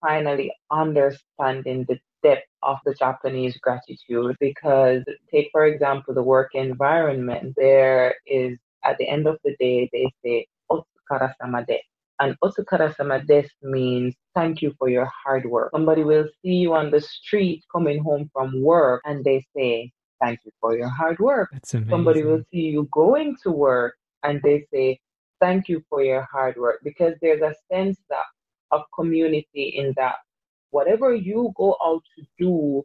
finally understanding the depth of the Japanese gratitude because take for example the work environment there is at the end of the day they say otsukara de and otsukara des means thank you for your hard work. Somebody will see you on the street coming home from work and they say thank you for your hard work. Somebody will see you going to work and they say thank you for your hard work because there's a sense that of community in that whatever you go out to do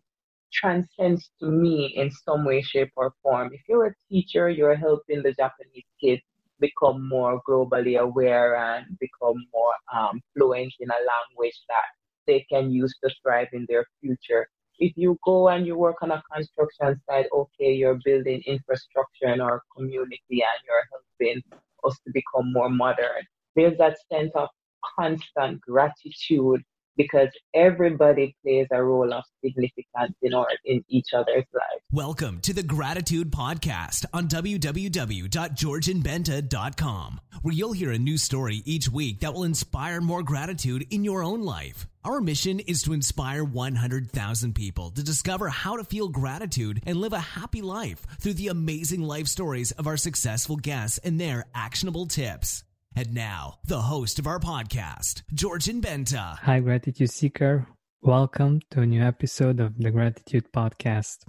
transcends to me in some way, shape, or form. If you're a teacher, you're helping the Japanese kids become more globally aware and become more um, fluent in a language that they can use to thrive in their future. If you go and you work on a construction site, okay, you're building infrastructure in our community and you're helping us to become more modern. There's that sense of constant gratitude because everybody plays a role of significance in our in each other's lives. Welcome to the Gratitude Podcast on www.georgianbenta.com, where you'll hear a new story each week that will inspire more gratitude in your own life. Our mission is to inspire 100,000 people to discover how to feel gratitude and live a happy life through the amazing life stories of our successful guests and their actionable tips. And now, the host of our podcast, Georgian Benta. Hi, Gratitude Seeker. Welcome to a new episode of the Gratitude Podcast.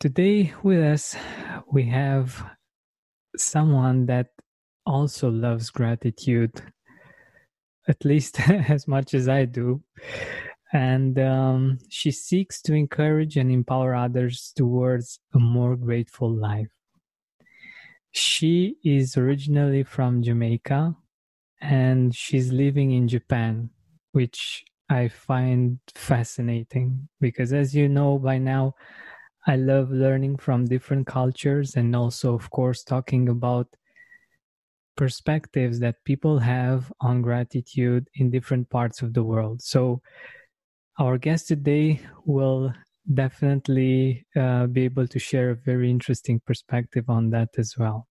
Today, with us, we have someone that also loves gratitude, at least as much as I do. And um, she seeks to encourage and empower others towards a more grateful life. She is originally from Jamaica and she's living in Japan, which I find fascinating because, as you know by now, I love learning from different cultures and also, of course, talking about perspectives that people have on gratitude in different parts of the world. So, our guest today will definitely uh, be able to share a very interesting perspective on that as well.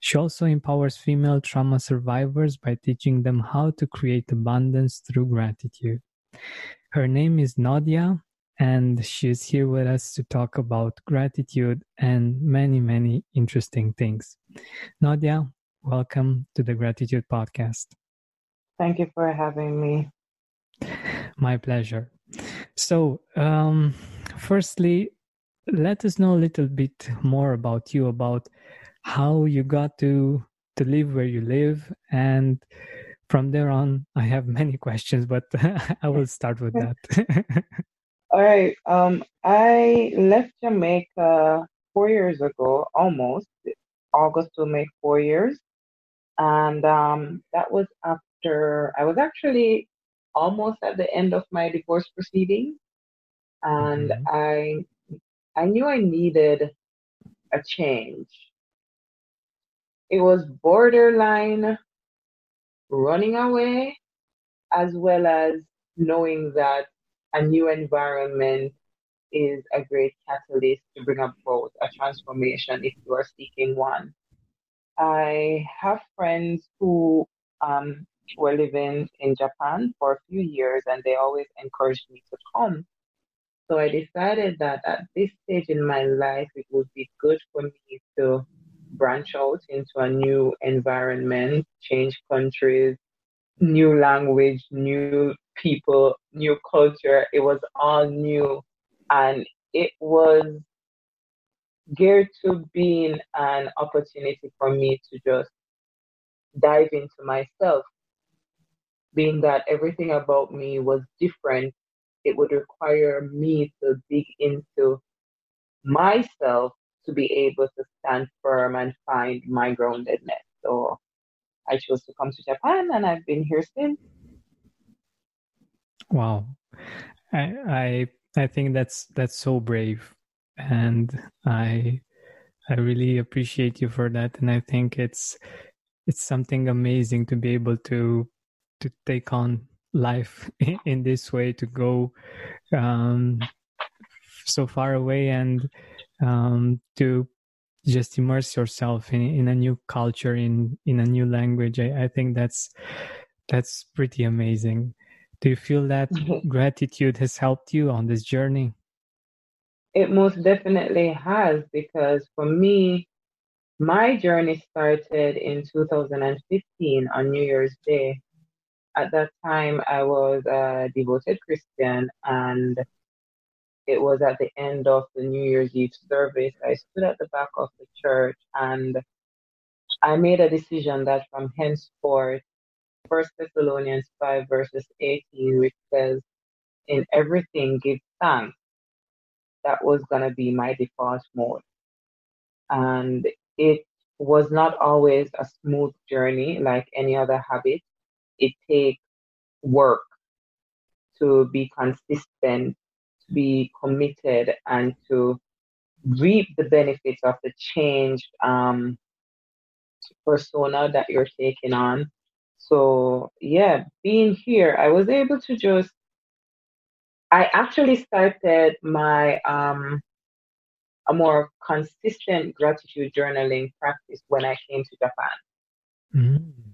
She also empowers female trauma survivors by teaching them how to create abundance through gratitude. Her name is Naudia, and she is here with us to talk about gratitude and many, many interesting things. Naudia, welcome to the Gratitude Podcast. Thank you for having me. My pleasure. So, um, firstly, let us know a little bit more about you, about how you got to to live where you live, and from there on, I have many questions, but I will start with that. All right. Um, I left Jamaica four years ago, almost. August will make four years, and um, that was after I was actually almost at the end of my divorce proceedings and mm-hmm. I I knew I needed a change. It was borderline running away as well as knowing that a new environment is a great catalyst to bring about a transformation if you are seeking one. I have friends who um, were living in Japan for a few years and they always encouraged me to come. So I decided that at this stage in my life, it would be good for me to branch out into a new environment, change countries, new language, new people, new culture. It was all new. And it was geared to being an opportunity for me to just dive into myself, being that everything about me was different it would require me to dig into myself to be able to stand firm and find my groundedness. So I chose to come to Japan and I've been here since. Wow. I I I think that's that's so brave and I I really appreciate you for that and I think it's it's something amazing to be able to to take on life in this way to go um, so far away and um, to just immerse yourself in, in a new culture in in a new language I, I think that's that's pretty amazing Do you feel that gratitude has helped you on this journey? It most definitely has because for me, my journey started in 2015 on New Year's Day. At that time, I was a devoted Christian, and it was at the end of the New Year's Eve service. I stood at the back of the church and I made a decision that from henceforth, First Thessalonians 5 verses 18, which says, In everything give thanks. That was going to be my default mode. And it was not always a smooth journey like any other habit. It takes work to be consistent, to be committed, and to reap the benefits of the changed um, persona that you're taking on. So, yeah, being here, I was able to just, I actually started my um, a more consistent gratitude journaling practice when I came to Japan. Mm.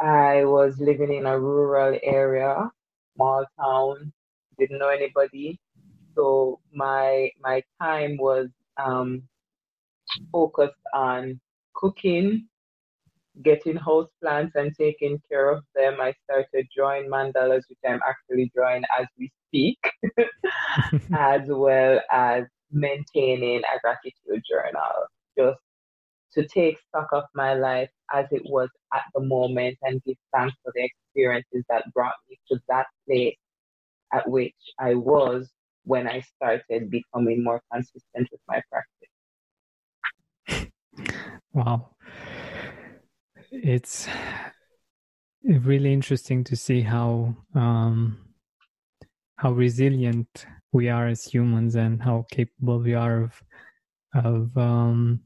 I was living in a rural area, small town, didn't know anybody. So my my time was um, focused on cooking, getting house plants and taking care of them. I started drawing mandalas, which I'm actually drawing as we speak, as well as maintaining a gratitude journal, just to take stock of my life as it was at the moment and give thanks for the experiences that brought me to that place at which I was when I started becoming more consistent with my practice. Wow. It's really interesting to see how um, how resilient we are as humans and how capable we are of of um,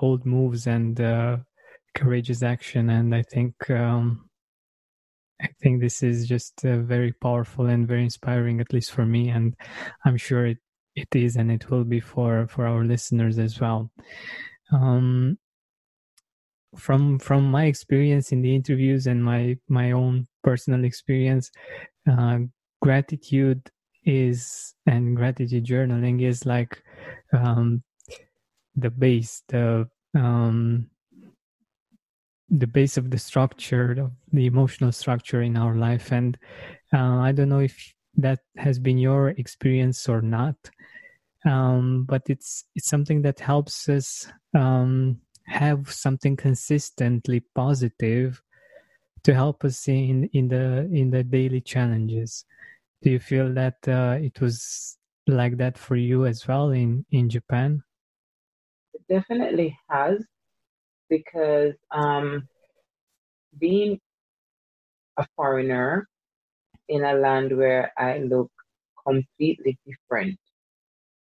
bold moves and uh, courageous action. And I think um, I think this is just uh, very powerful and very inspiring, at least for me. And I'm sure it, it is, and it will be for for our listeners as well. Um, from from my experience in the interviews and my my own personal experience, uh, gratitude is and gratitude journaling is like um, the base the um, the base of the structure of the emotional structure in our life and uh, i don't know if that has been your experience or not um, but it's it's something that helps us um, have something consistently positive to help us in in the in the daily challenges do you feel that uh, it was like that for you as well in in Japan? It definitely has, because um, being a foreigner in a land where I look completely different.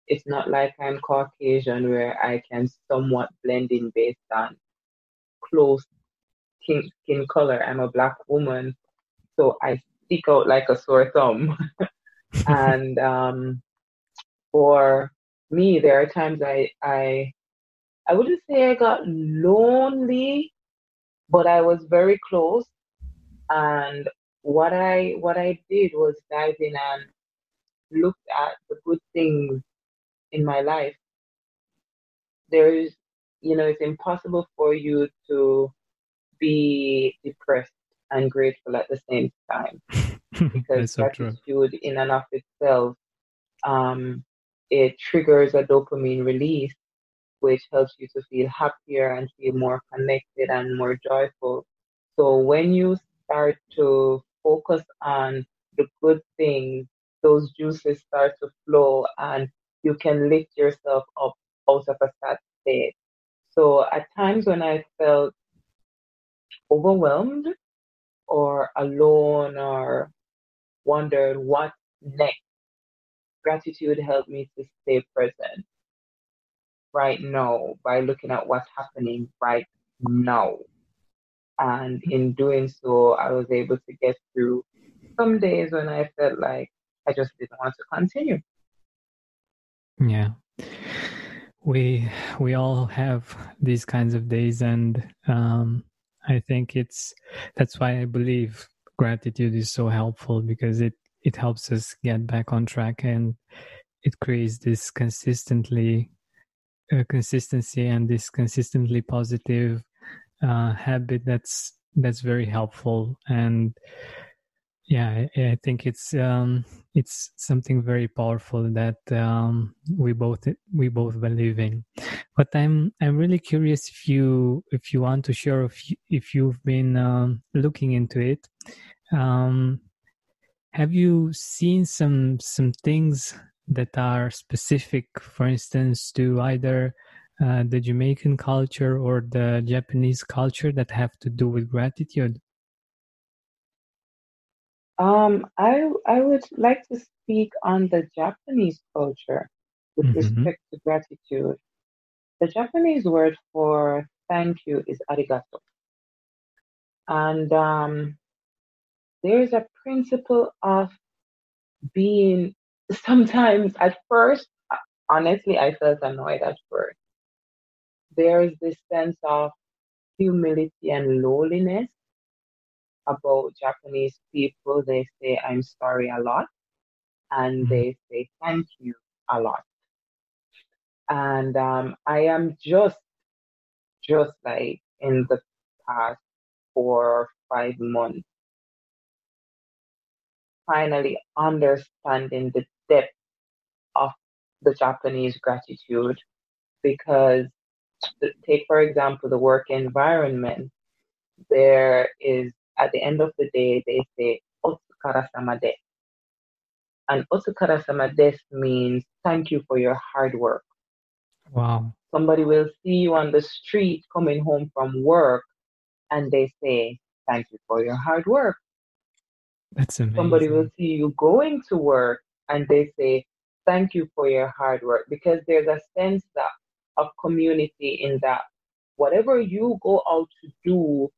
It's not like I'm Caucasian where I can somewhat blend in based on close skin, skin color. I'm a black woman, so I stick out like a sore thumb. and um, for me, there are times I, I I wouldn't say I got lonely, but I was very close. And what I what I did was dive in and looked at the good things in my life. There is, you know, it's impossible for you to be depressed and grateful at the same time because so gratitude true. in and of itself um, it triggers a dopamine release which helps you to feel happier and feel more connected and more joyful. So when you start to focus on the good things those juices start to flow and you can lift yourself up out of a sad state. So at times when i felt overwhelmed or alone or wondered what next, gratitude helped me to stay present right now by looking at what's happening right now. And in doing so, I was able to get through some days when I felt like I just didn't want to continue. Yeah. We we all have these kinds of days and um I think it's that's why I believe gratitude is so helpful because it it helps us get back on track and it creates this consistently uh, consistency and this consistently positive uh, habit that's that's very helpful. And yeah I, I think it's um, it's something very powerful that um, we both we both believe in. But i'm i'm really curious if you if you want to share if, you, if you've been um, looking into it. Um, have you seen some some things that are specific for instance to either uh, the jamaican culture or the japanese culture that have to do with gratitude um, I I would like to speak on the Japanese culture with mm-hmm. respect to gratitude. The Japanese word for thank you is arigato. And um, there's a principle of being sometimes at first, honestly, I felt annoyed at first. There's this sense of humility and lowliness about Japanese people, they say I'm sorry a lot and mm-hmm. they say thank you a lot. And um, I am just, just like in the past four or five months, finally understanding the depth of the Japanese gratitude because take for example the work environment there is at the end of the day, they say, Otsukara. And Otsukara des means thank you for your hard work. Wow. Somebody will see you on the street coming home from work and they say, thank you for your hard work. That's amazing. Somebody will see you going to work and they say, thank you for your hard work because there's a sense that, of community in that whatever you go out to do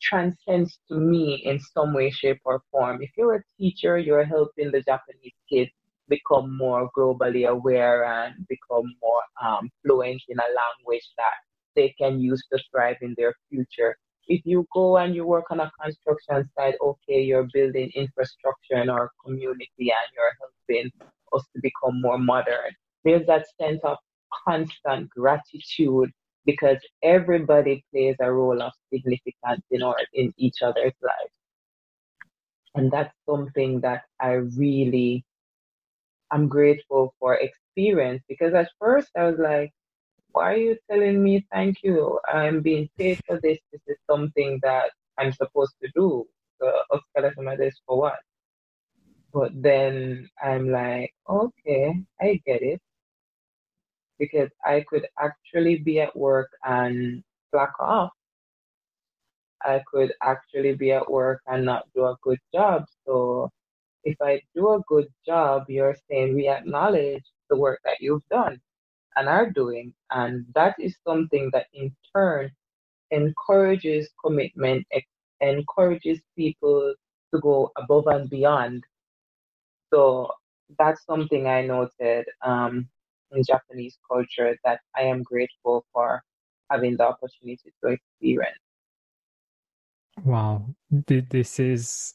transcends to me in some way, shape, or form. If you're a teacher, you're helping the Japanese kids become more globally aware and become more um, fluent in a language that they can use to thrive in their future. If you go and you work on a construction site, okay, you're building infrastructure in our community and you're helping us to become more modern. There's that sense of constant gratitude because everybody plays a role of significance in our in each other's lives. And that's something that I really I'm grateful for experience because at first I was like, why are you telling me thank you? I'm being paid for this. This is something that I'm supposed to do. So Oscar this for what? But then I'm like, okay, I get it because I could actually be at work and slack off. I could actually be at work and not do a good job. So if I do a good job, you're saying we acknowledge the work that you've done and are doing. And that is something that in turn encourages commitment, encourages people to go above and beyond. So that's something I noted. Um, in Japanese culture that I am grateful for having the opportunity to experience. Wow, this is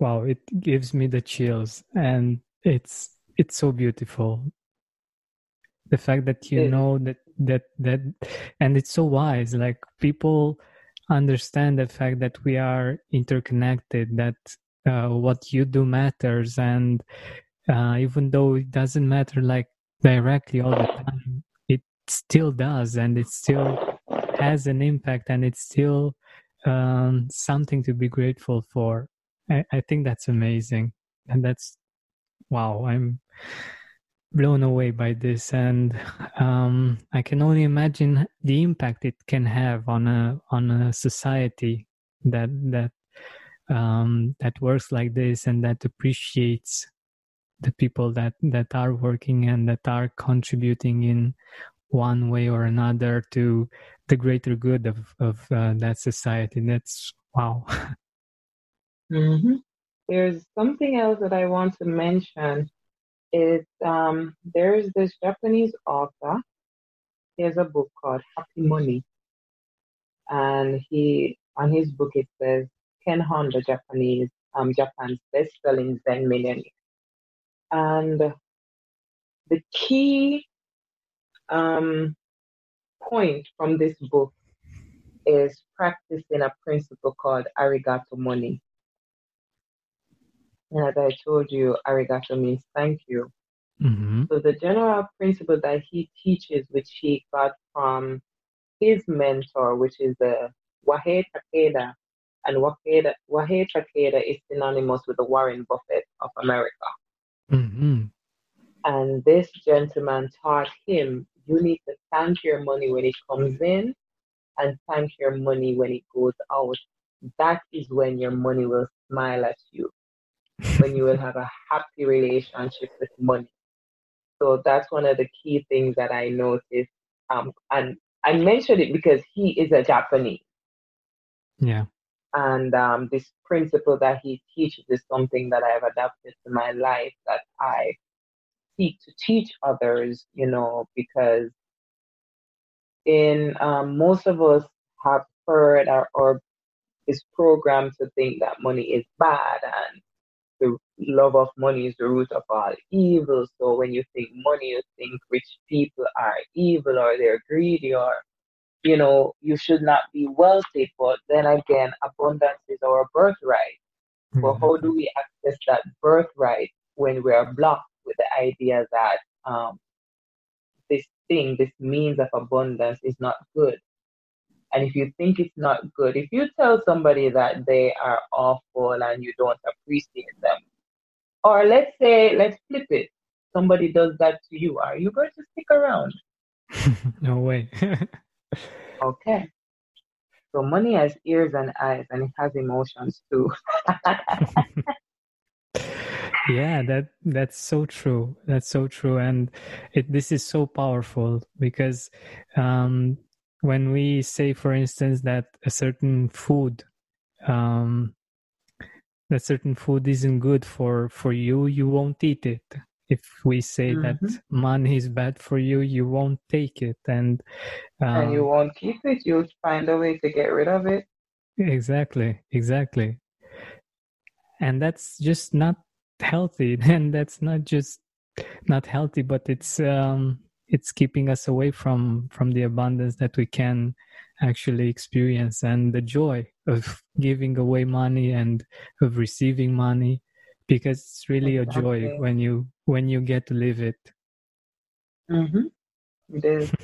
wow! It gives me the chills, and it's it's so beautiful. The fact that you know that that that, and it's so wise. Like people understand the fact that we are interconnected. That uh, what you do matters, and uh, even though it doesn't matter, like directly all the time, it still does, and it still has an impact, and it's still um, something to be grateful for. I, I think that's amazing, and that's wow. I'm blown away by this, and um, I can only imagine the impact it can have on a on a society that that um, that works like this and that appreciates the people that that are working and that are contributing in one way or another to the greater good of of uh, that society. That's wow. Mm-hmm. there's something else that i want to mention is um, there's this japanese author he has a book called happy money and he on his book it says Ken Honda, Japanese, um, Japan's best-selling Zen millionaire. And the key um, point from this book is practicing a principle called arigato money. And as I told you, arigato means thank you. Mm-hmm. So the general principle that he teaches, which he got from his mentor, which is the Wahei Takeda, and Wahei, Wahei Takeda is synonymous with the Warren Buffett of America. Mm-hmm. And this gentleman taught him you need to thank your money when it comes in and thank your money when it goes out. That is when your money will smile at you, when you will have a happy relationship with money. So that's one of the key things that I noticed. Um, and I mentioned it because he is a Japanese. Yeah. And um, this principle that he teaches is something that I have adapted to my life that I seek to teach others, you know, because in um, most of us have heard or, or is programmed to think that money is bad and the love of money is the root of all evil. So when you think money, you think rich people are evil or they're greedy or, you know, you should not be wealthy. But then again, abundance is our birthright. But how do we access that birthright when we are blocked with the idea that um, this thing, this means of abundance is not good? And if you think it's not good, if you tell somebody that they are awful and you don't appreciate them, or let's say, let's flip it, somebody does that to you, are you going to stick around? no way. okay. So money has ears and eyes and it has emotions too. yeah that that's so true that's so true and it, this is so powerful because um, when we say for instance that a certain food um, that certain food isn't good for for you you won't eat it. If we say mm-hmm. that money is bad for you you won't take it. And um, and you won't keep it. You'll find a way to get rid of it. Exactly exactly. And that's just not healthy. And that's not just not healthy but it's um it's keeping us away from from the abundance that we can actually experience and the joy of giving away money and of receiving money because it's really exactly. a joy when you when you get to live it mm-hmm. it is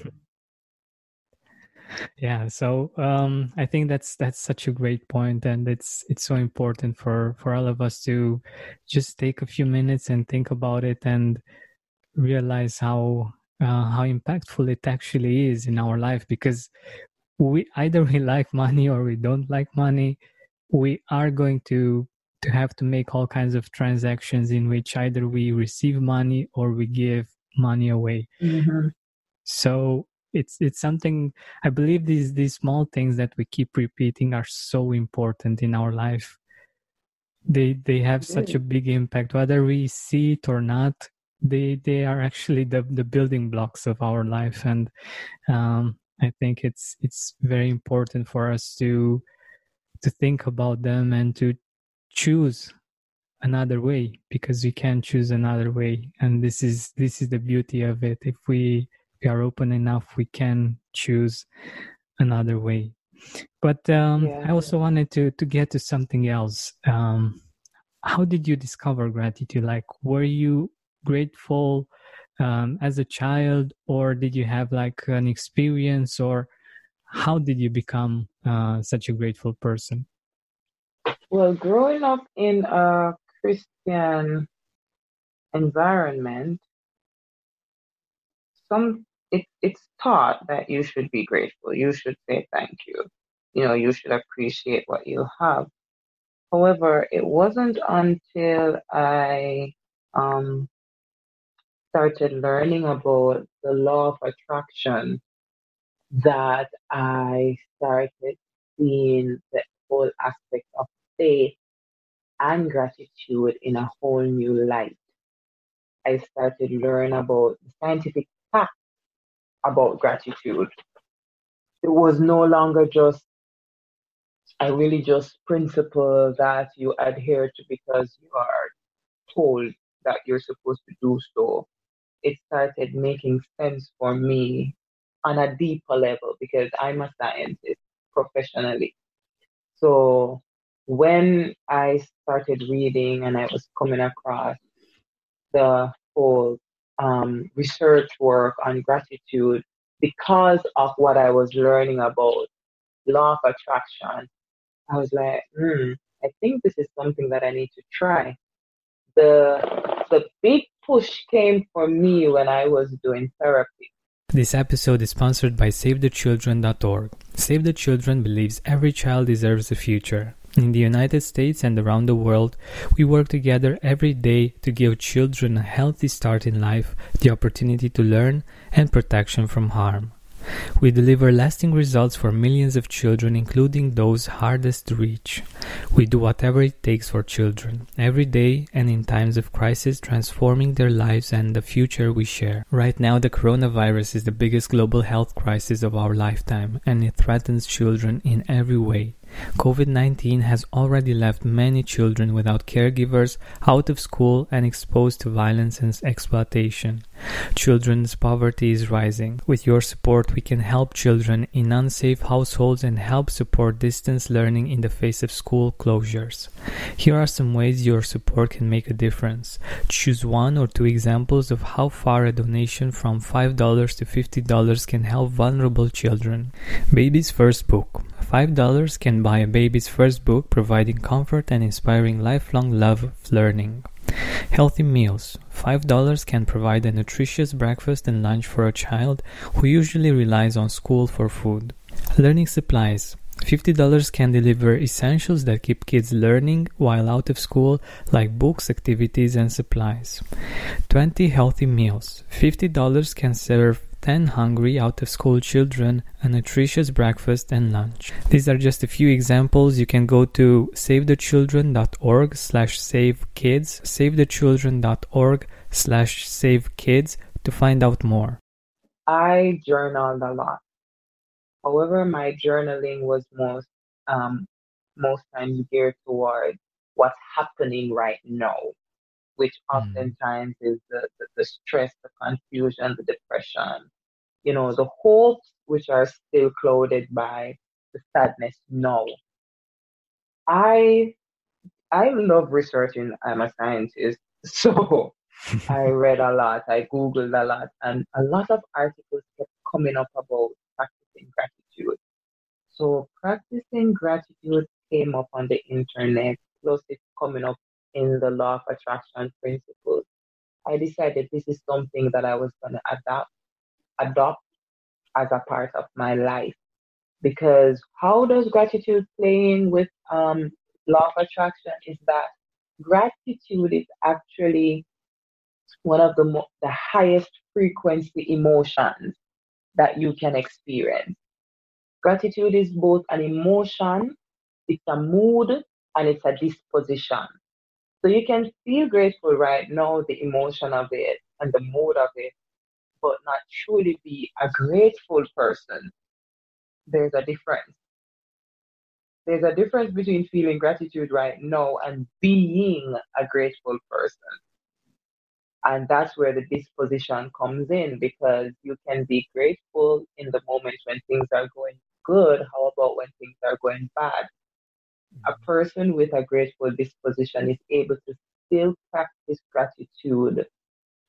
yeah so um, i think that's that's such a great point and it's it's so important for for all of us to just take a few minutes and think about it and realize how uh, how impactful it actually is in our life because we either we like money or we don't like money. We are going to to have to make all kinds of transactions in which either we receive money or we give money away. Mm-hmm. so it's it's something i believe these these small things that we keep repeating are so important in our life. They they have such a big impact whether we see it or not they they are actually the the building blocks of our life. And um, i think it's it's very important for us to to think about them and to choose another way because we can choose another way. And this is this is the beauty of it. If we we are open enough we can choose another way. But um, yeah. i also wanted to to get to something else. Um, how did you discover gratitude? Like were you grateful um, as a child or did you have like an experience or how did you become uh, such a grateful person well growing up in a christian environment some it, it's taught that you should be grateful. You should say thank you. You know, you should appreciate what you have. However, it wasn't until I um, started learning about the law of attraction that I started seeing the whole aspect of faith and gratitude in a whole new light. I started learning about the scientific facts about gratitude. It was no longer just I really just principle that you adhere to because you are told that you're supposed to do so. It started making sense for me on a deeper level because I'm a scientist professionally. So when I started reading and I was coming across the whole um, research work on gratitude because of what I was learning about law of attraction, I was like, hmm, I think this is something that I need to try. The the big push came for me when I was doing therapy. This episode is sponsored by SaveTheChildren.org. Save the Children believes every child deserves a future. In the United States and around the world, we work together every day to give children a healthy start in life, the opportunity to learn, and protection from harm. We deliver lasting results for millions of children, including those hardest to reach. We do whatever it takes for children, every day and in times of crisis, transforming their lives and the future we share. Right now, the coronavirus is the biggest global health crisis of our lifetime, and it threatens children in every way. COVID 19 has already left many children without caregivers, out of school, and exposed to violence and exploitation. Children's poverty is rising. With your support, we can help children in unsafe households and help support distance learning in the face of school closures. Here are some ways your support can make a difference. Choose one or two examples of how far a donation from $5 to $50 can help vulnerable children. Baby's First Book $5 can buy a baby's first book, providing comfort and inspiring lifelong love of learning. Healthy meals. $5 can provide a nutritious breakfast and lunch for a child who usually relies on school for food. Learning supplies. $50 can deliver essentials that keep kids learning while out of school, like books, activities, and supplies. 20 healthy meals. $50 can serve 10 hungry out of school children a nutritious breakfast and lunch. These are just a few examples. You can go to savethechildren.org slash savekids, savethechildren.org slash savekids to find out more. I journaled a lot. However, my journaling was most um, most times geared toward what's happening right now which mm. oftentimes mm. is the, the, the, stress, the confusion, the depression, you know, the hopes which are still clouded by the sadness No, I I love researching. I'm a scientist, so I read a lot, I googled a lot, and a lot of articles kept coming up about practicing gratitude. So practicing gratitude came up on the internet, plus it's coming up in the law of attraction principles, I decided this is something that I was going to adapt, adopt as a part of my life. Because how does gratitude play in with um, law of attraction is that gratitude is actually one of the, mo- the highest frequency emotions that you can experience. Gratitude is both an emotion, it's a mood, and it's a disposition. So you can feel grateful right now, the emotion of it and the mood of it, but not truly be a grateful person. There's a difference. There's a difference between feeling gratitude right now and being a grateful person. And that's where the disposition comes in because you can be grateful in the moment when things are going good. How about when things are going bad? A person with a grateful disposition is able to still practice gratitude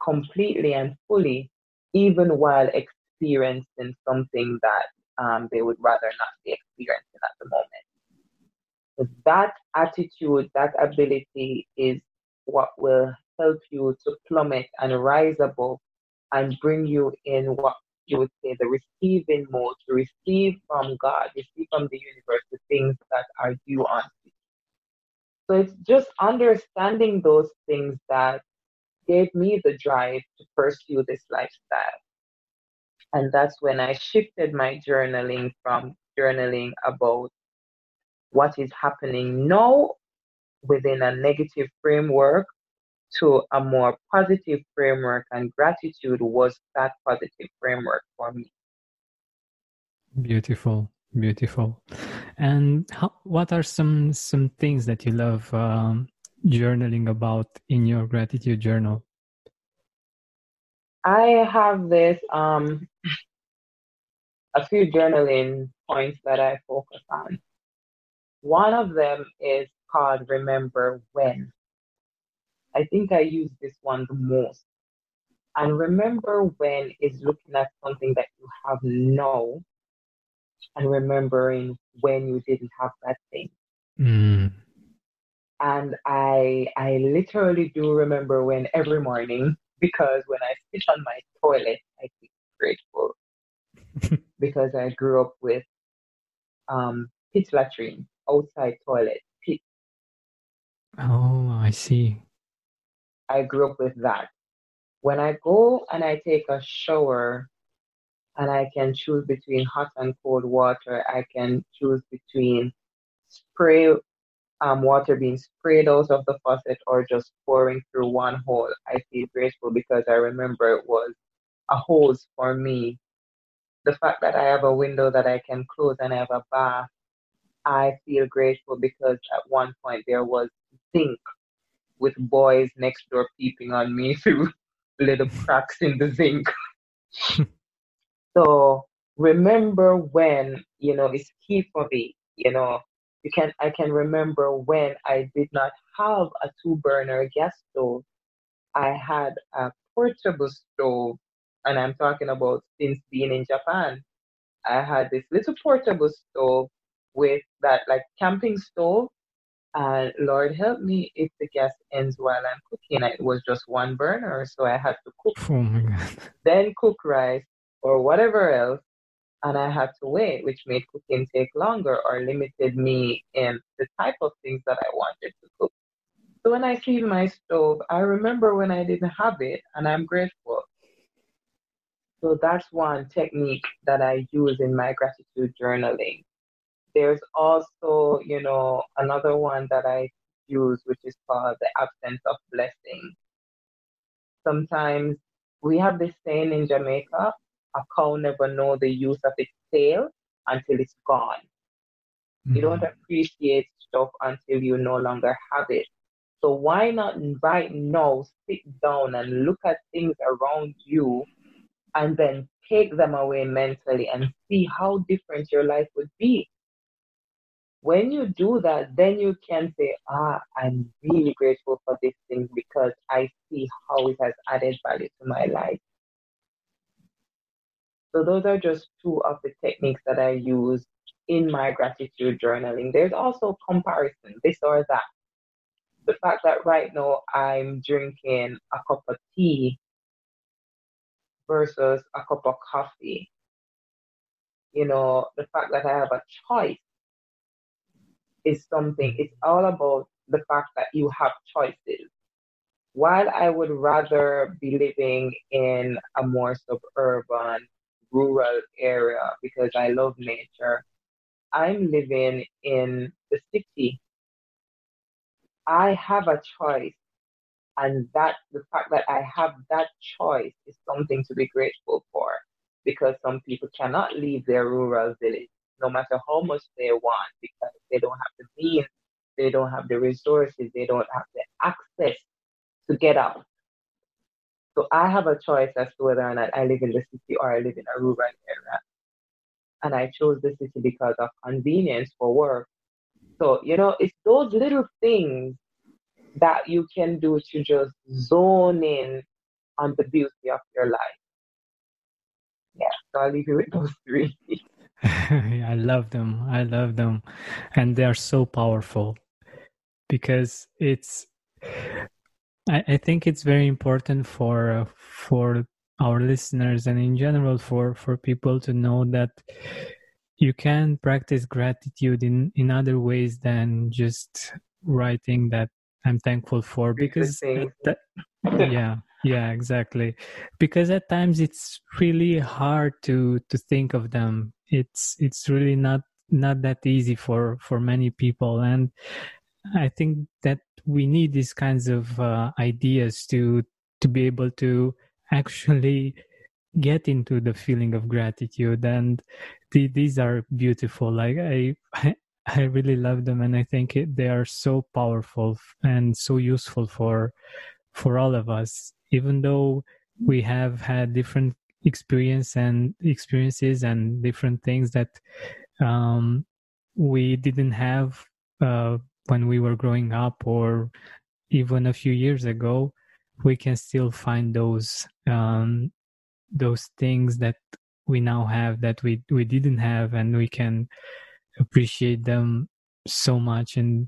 completely and fully, even while experiencing something that um, they would rather not be experiencing at the moment. So that attitude, that ability is what will help you to plummet and rise above and bring you in what you would say the receiving mode to receive from God, receive from the universe the things that are due unto you. So it's just understanding those things that gave me the drive to pursue this lifestyle. And that's when I shifted my journaling from journaling about what is happening now within a negative framework to a more positive framework, and gratitude was that positive framework for me. Beautiful, beautiful. And how, what are some some things that you love um, journaling about in your gratitude journal? I have this um a few journaling points that I focus on. One of them is called Remember When. I think I use this one the most. And remember when is looking at something that you have now and remembering when you didn't have that thing. Mm. And I I literally do remember when every morning because when I sit on my toilet I feel grateful because I grew up with um pit latrine, outside toilet, pit. Oh, I see. I grew up with that. When I go and I take a shower and I can choose between hot and cold water, I can choose between spray um, water being sprayed out of the faucet or just pouring through one hole. I feel grateful because I remember it was a hose for me. The fact that I have a window that I can close and I have a bath, I feel grateful because at one point there was zinc with boys next door peeping on me through little cracks in the zinc. so remember when, you know, it's key for me, you know, you can I can remember when I did not have a two burner gas stove. I had a portable stove and I'm talking about since being in Japan. I had this little portable stove with that like camping stove and Lord help me if the gas ends while I'm cooking. It was just one burner, so I had to cook. Oh my God. Then cook rice or whatever else, and I had to wait, which made cooking take longer or limited me in the type of things that I wanted to cook. So when I see my stove, I remember when I didn't have it, and I'm grateful. So that's one technique that I use in my gratitude journaling. There's also, you know, another one that I use, which is called the absence of blessing. Sometimes we have this saying in Jamaica, a cow never know the use of its tail until it's gone. Mm-hmm. You don't appreciate stuff until you no longer have it. So why not right now sit down and look at things around you and then take them away mentally and see how different your life would be when you do that, then you can say, ah, I'm really grateful for this thing because I see how it has added value to my life. So those are just two of the techniques that I use in my gratitude journaling. There's also comparison, this or that. The fact that right now I'm drinking a cup of tea versus a cup of coffee. You know, the fact that I have a choice is something, it's all about the fact that you have choices. While I would rather be living in a more suburban, rural area because I love nature, I'm living in the city. I have a choice, and that the fact that I have that choice is something to be grateful for because some people cannot leave their rural village no matter how much they want because they don't have the means, they don't have the resources, they don't have the access to get out. So I have a choice as to whether or not I live in the city or I live in a rural area. And I chose the city because of convenience for work. So, you know, it's those little things that you can do to just zone in on the beauty of your life. Yeah, so I'll leave you with those three. I love them. I love them. And they are so powerful because it's, I, I think it's very important for, uh, for our listeners and in general for, for people to know that you can practice gratitude in, in other ways than just writing that I'm thankful for because that, yeah yeah exactly because at times it's really hard to to think of them it's it's really not not that easy for for many people. And i think that we need these kinds of uh, ideas to to be able to actually get into the feeling of gratitude. And the, these are beautiful. Like i I really love them, and I think it, they are so powerful and so useful for for all of us. Even though we have had different experience and experiences and different things that um, we didn't have uh, when we were growing up or even a few years ago, we can still find those um, those things that we now have that we we didn't have, and we can appreciate them so much, and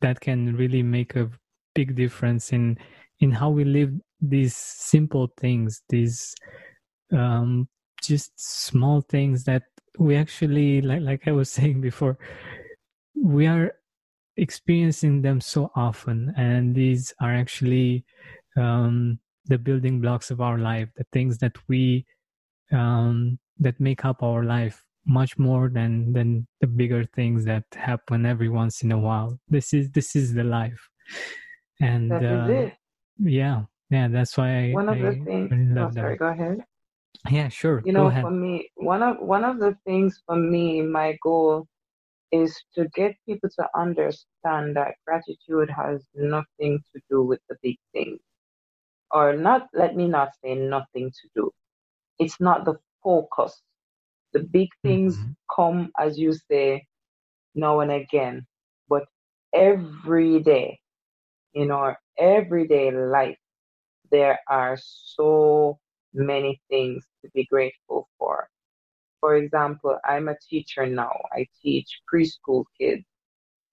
that can really make a big difference in in how we live these simple things, these um, just small things that we actually like like I was saying before, we are experiencing them so often, and these are actually um, the building blocks of our life, the things that we um, that make up our life much more than than the bigger things that happen every once in a while. This is this is the life, and uh, yeah, yeah. That's why I, one of I the things. Really oh, sorry, go ahead. Yeah, sure. You know, for me, one of one of the things for me, my goal is to get people to understand that gratitude has nothing to do with the big things. Or not, let me not say nothing to do. It's not the focus. The big things mm-hmm. come, as you say, now and again. But every day, in our everyday life, there are so many things to be grateful for. For example, I'm a teacher now. I teach preschool kids,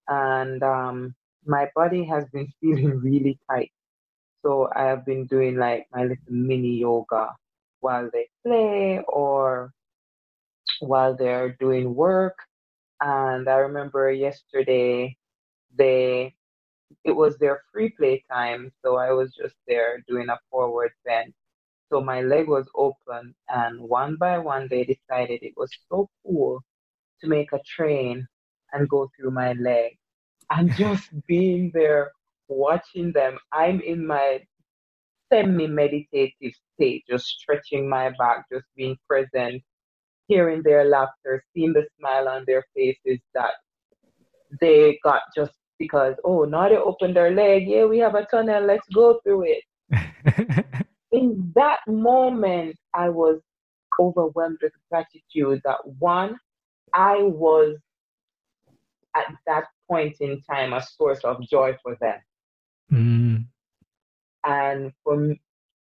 and um, my body has been feeling really tight. So I have been doing like my little mini yoga while they play or while they're doing work. And I remember yesterday they it was their free play time, so I was just there doing a forward bend so my leg was open, and one by one, they decided it was so cool to make a train and go through my leg. And just being there, watching them, I'm in my semi meditative state, just stretching my back, just being present, hearing their laughter, seeing the smile on their faces that they got just because, oh, now they opened their leg. Yeah, we have a tunnel. Let's go through it. in that moment, I was overwhelmed with gratitude that one, I was at that point in time a source of joy for them. Mm. And from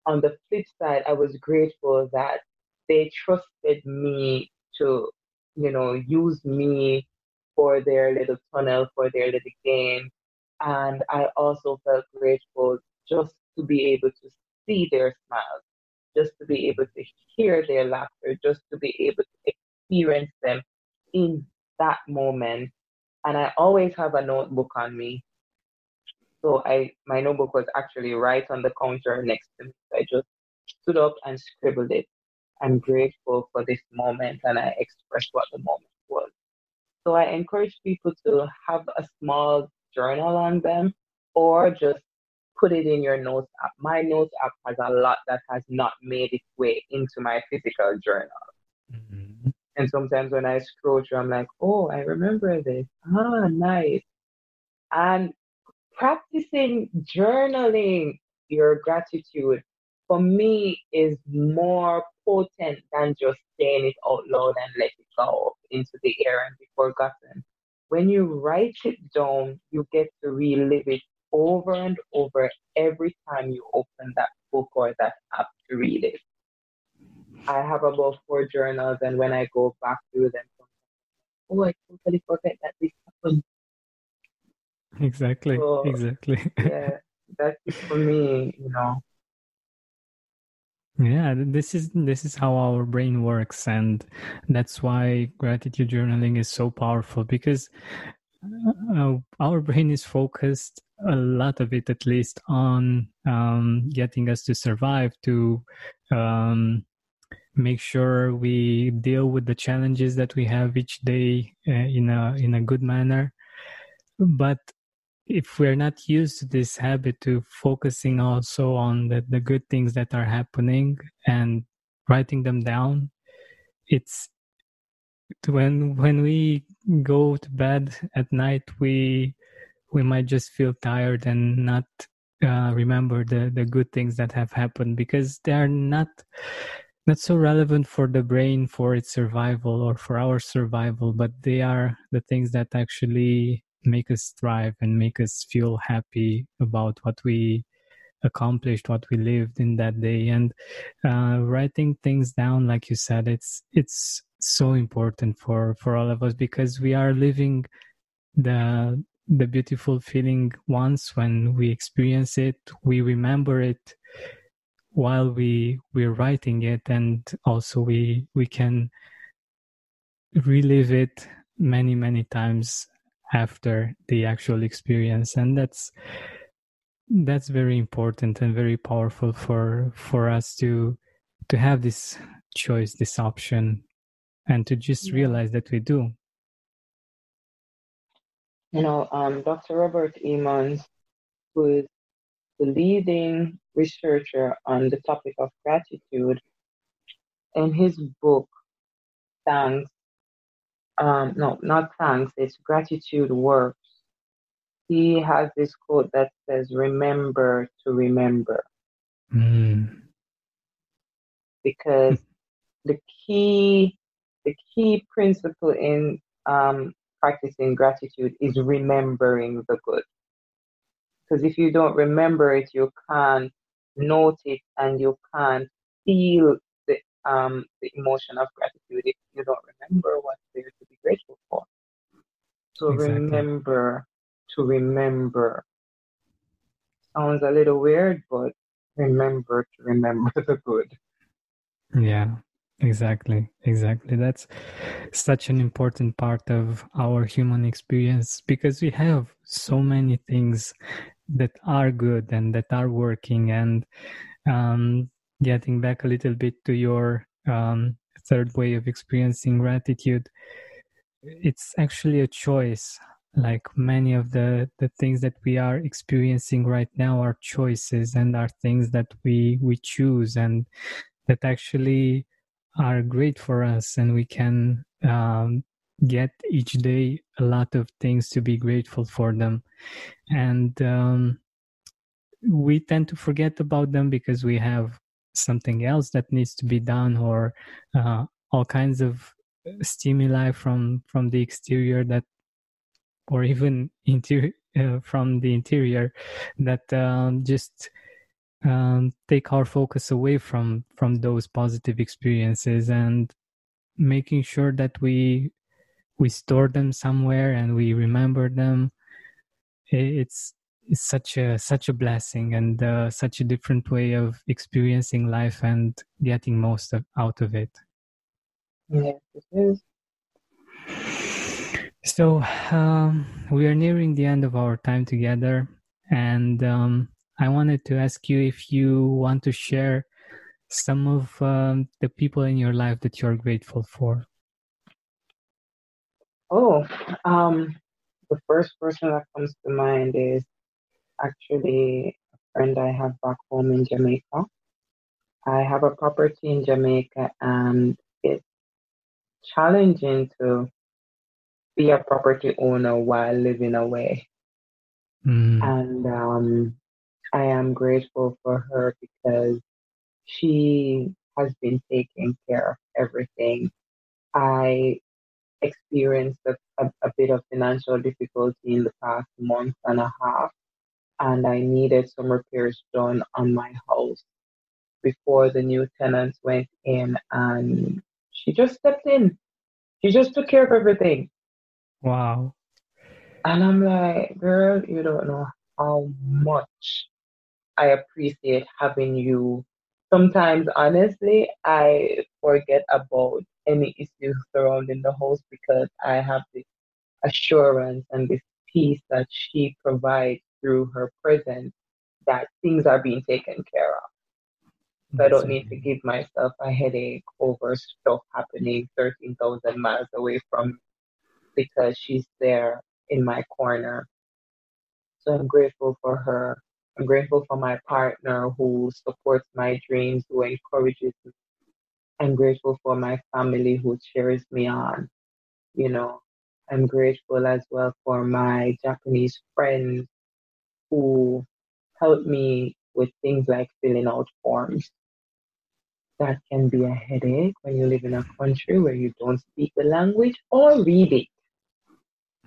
on the flip side, I was grateful that they trusted me to, you know, use me for their little tunnel, for their little game. And I also felt grateful just to be able to see their smiles, just to be able to hear their laughter, just to be able to experience them in that moment. And I always have a notebook on me. So I my notebook was actually right on the counter next to me. I just stood up and scribbled it. I'm grateful for this moment and I expressed what the moment was. So I encourage people to have a small journal on them or just put it in your notes app. My notes app has a lot that has not made its way into my physical journal. Mm-hmm. And sometimes when I scroll through, I'm like, oh, I remember this. Ah, nice. And practicing journaling your gratitude for me is more potent than just saying it out loud and let it go into the air and be forgotten. When you write it down, you get to relive it over and over every time you open that book or that app to read it. I have about four journals, and when I go back through them, oh, I totally forget that this happened. Exactly. So, exactly. yeah, that's it for me. You know. Yeah, this is this is how our brain works, and that's why gratitude journaling is so powerful because uh, our brain is focused a lot of it at least on um, getting us to survive to um, make sure we deal with the challenges that we have each day uh, in a in a good manner. But if we're not used to this habit to focusing also on the, the good things that are happening and writing them down it's when when we go to bed at night, we we might just feel tired and not uh, remember the the good things that have happened because they are not not so relevant for the brain for its survival or for our survival, but they are the things that actually make us thrive and make us feel happy about what we accomplished what we lived in that day. And uh, writing things down like you said it's it's so important for for all of us because we are living the the beautiful feeling once when we experience it we remember it while we we're writing it and also we we can relive it many many times after the actual experience. And that's that's very important and very powerful for for us to to have this choice this option and to just realize that we do you know um, dr robert emmons who is the leading researcher on the topic of gratitude in his book thanks um, no not thanks it's gratitude works he has this quote that says, Remember to remember. Mm. Because the key the key principle in um, practicing gratitude is remembering the good. Because if you don't remember it, you can't note it and you can't feel the um, the emotion of gratitude if you don't remember what's there to be grateful for. So exactly. remember to remember. Sounds a little weird, but remember to remember the good. Yeah, exactly. Exactly. That's such an important part of our human experience because we have so many things that are good and that are working. And um, getting back a little bit to your um, third way of experiencing gratitude, it's actually a choice like many of the the things that we are experiencing right now are choices and are things that we we choose and that actually are great for us and we can um, get each day a lot of things to be grateful for them. And um, we tend to forget about them because we have something else that needs to be done or uh, all kinds of stimuli from from the exterior that or even interior uh, from the interior that um, just um, take our focus away from from those positive experiences and making sure that we we store them somewhere and we remember them. It's it's such a such a blessing and uh, such a different way of experiencing life and getting most of, out of it. Yes it is. So um, we are nearing the end of our time together, and um, I wanted to ask you if you want to share some of um, the people in your life that you're grateful for. Oh, um, the first person that comes to mind is actually a friend I have back home in Jamaica. I have a property in Jamaica, and it's challenging to be a property owner while living away. Mm. And um, I am grateful for her because she has been taking care of everything. I experienced a, a, a, bit of financial difficulty in the past month and a half, and I needed some repairs done on my house before the new tenants went in, and she just stepped in. She just took care of everything. Wow. And I'm like, girl, you don't know how much I appreciate having you. Sometimes, honestly, I forget about any issues surrounding the house because I have this assurance and this peace that she provides through her presence that things are being taken care of. So I don't need to give myself a headache over stuff happening 13,000 miles away from me because she's there in my corner. So I'm grateful for her. I'm grateful for my partner who supports my dreams, who encourages me. I'm grateful for my family who cheers me on. You know, I'm grateful as well for my Japanese friends who helped me with things like filling out forms. That can be a headache when you live in a country where you don't speak the language or read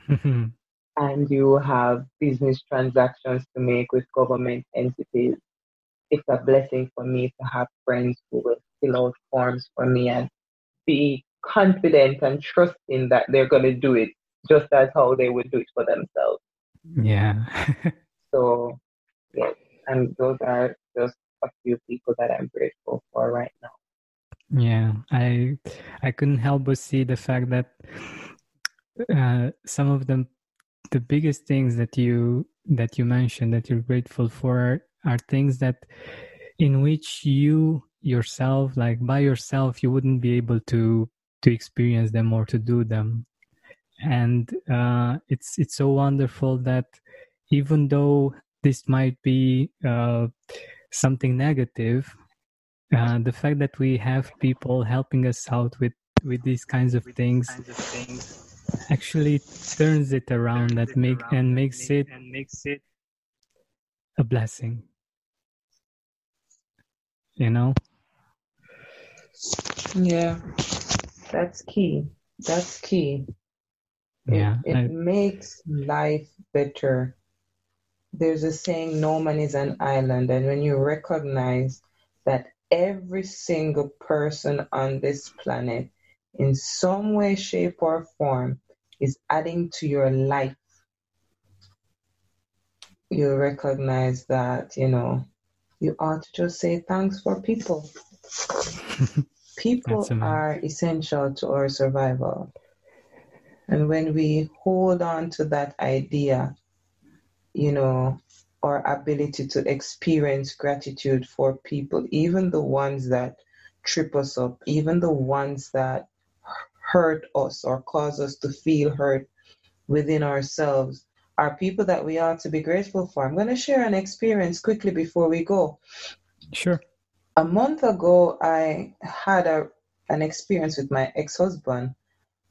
it. and you have business transactions to make with government entities. It's a blessing for me to have friends who will fill out forms for me and be confident and trusting that they're going to do it just as how they would do it for themselves. Yeah. so, yes, and those are just a few people that I'm grateful for right now. Yeah, I I couldn't help but see the fact that uh, some of them, the biggest things that you that you mentioned that you're grateful for are things that in which you yourself like by yourself you wouldn't be able to to experience them or to do them. And uh, it's it's so wonderful that even though this might be uh, something negative uh, the fact that we have people helping us out with with these kinds of things actually turns it around that make and makes it and makes it a blessing. You know? Yeah. That's key. That's key. Yeah it, it I, makes life better. There's a saying no man is an island and when you recognize that every single person on this planet in some way shape or form is adding to your life. You recognize that you know you ought to just say thanks for people. People are essential to our survival. And when we hold on to that idea you know, our ability to experience gratitude for people, even the ones that trip us up, even the ones that hurt us or cause us to feel hurt within ourselves, are people that we ought to be grateful for. I'm going to share an experience quickly before we go. Sure. A month ago, I had a, an experience with my ex husband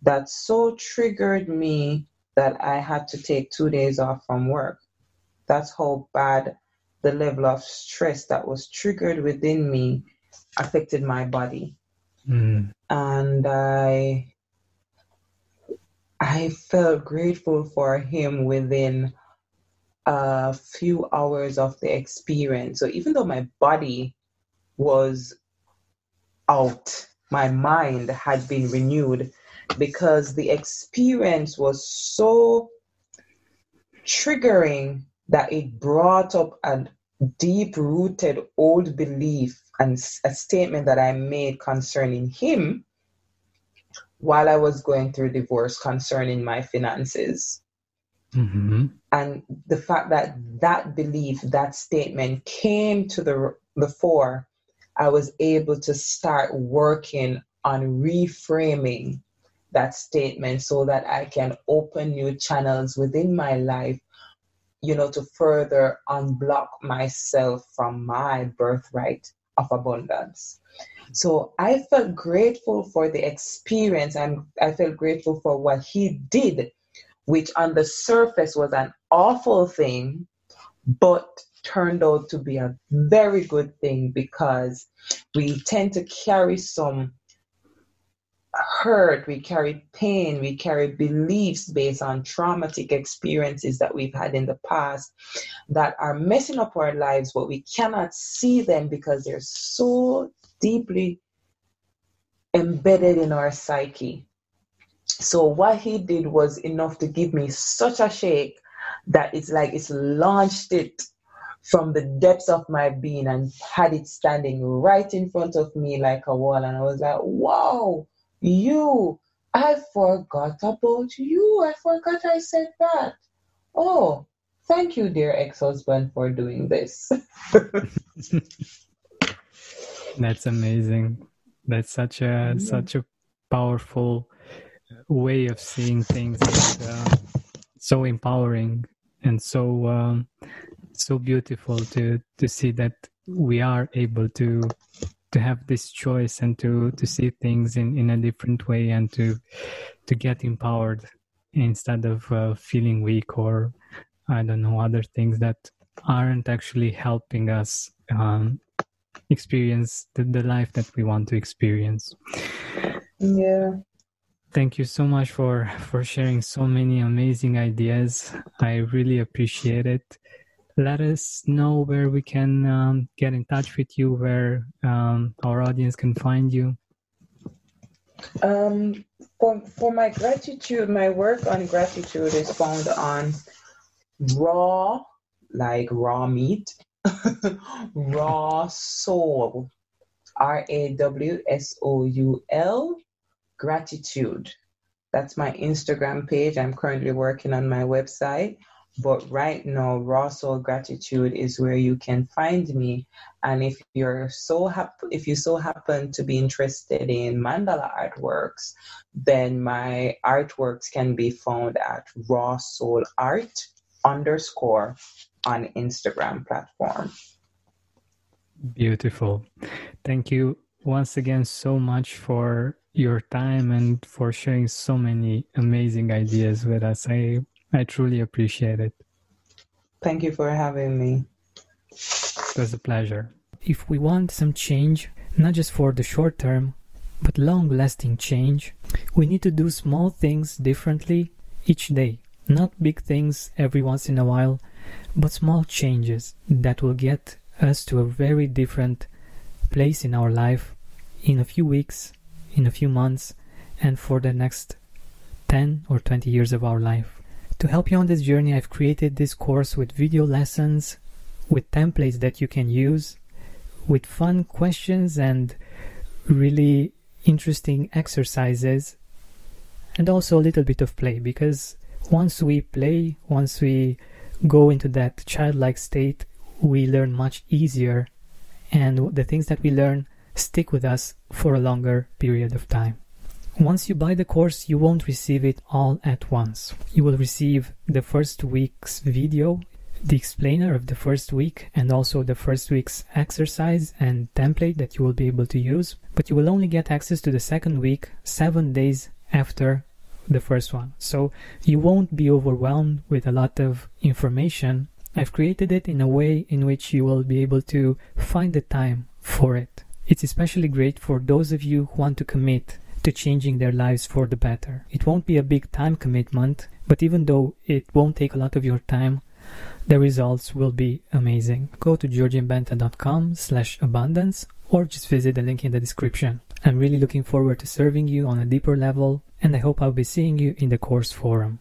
that so triggered me that I had to take two days off from work. That's how bad the level of stress that was triggered within me affected my body. Mm. And I I felt grateful for him within a few hours of the experience. So even though my body was out, my mind had been renewed because the experience was so triggering that it brought up a deep rooted old belief and a statement that I made concerning him while I was going through divorce concerning my finances. Mm-hmm. And the fact that that belief, that statement came to the, the fore, I was able to start working on reframing that statement so that I can open new channels within my life you know, to further unblock myself from my birthright of abundance. So I felt grateful for the experience and I felt grateful for what he did, which on the surface was an awful thing, but turned out to be a very good thing because we tend to carry some hurt, we carry pain, we carry beliefs based on traumatic experiences that we've had in the past that are messing up our lives, but we cannot see them because they're so deeply embedded in our psyche. So, what he did was enough to give me such a shake that it's like it's launched it from the depths of my being and had it standing right in front of me like a wall. And I was like, wow, you, I forgot about you. I forgot I said that. Oh, thank you, dear ex husband, for doing this. That's amazing. That's such a yeah. such a powerful way of seeing things. And, uh, so empowering and so um, so beautiful to to see that we are able to to have this choice and to to see things in in a different way and to to get empowered instead of uh, feeling weak or I don't know other things that aren't actually helping us um, experience the, the life that we want to experience. Yeah. Thank you so much for for sharing so many amazing ideas. I really appreciate it. Let us know where we can um, get in touch with you, where um, our audience can find you. Um, for for my gratitude, my work on gratitude is found on raw, like raw meat, raw soul, R A W S O U L, gratitude. That's my Instagram page. I'm currently working on my website. But right now, Raw Soul Gratitude is where you can find me. And if you're so hap- if you so happen to be interested in mandala artworks, then my artworks can be found at Raw Soul Art underscore on Instagram platform. Beautiful. Thank you once again so much for your time and for sharing so many amazing ideas with us. I I truly appreciate it. Thank you for having me. It was a pleasure. If we want some change, not just for the short term, but long lasting change, we need to do small things differently each day. Not big things every once in a while, but small changes that will get us to a very different place in our life in a few weeks, in a few months, and for the next 10 or 20 years of our life. To help you on this journey, I've created this course with video lessons, with templates that you can use, with fun questions and really interesting exercises, and also a little bit of play because once we play, once we go into that childlike state, we learn much easier, and the things that we learn stick with us for a longer period of time. Once you buy the course, you won't receive it all at once. You will receive the first week's video, the explainer of the first week, and also the first week's exercise and template that you will be able to use. But you will only get access to the second week seven days after the first one. So you won't be overwhelmed with a lot of information. I've created it in a way in which you will be able to find the time for it. It's especially great for those of you who want to commit to changing their lives for the better. It won't be a big time commitment, but even though it won't take a lot of your time, the results will be amazing. Go to georgianbenta.com slash abundance or just visit the link in the description. I'm really looking forward to serving you on a deeper level and I hope I'll be seeing you in the course forum.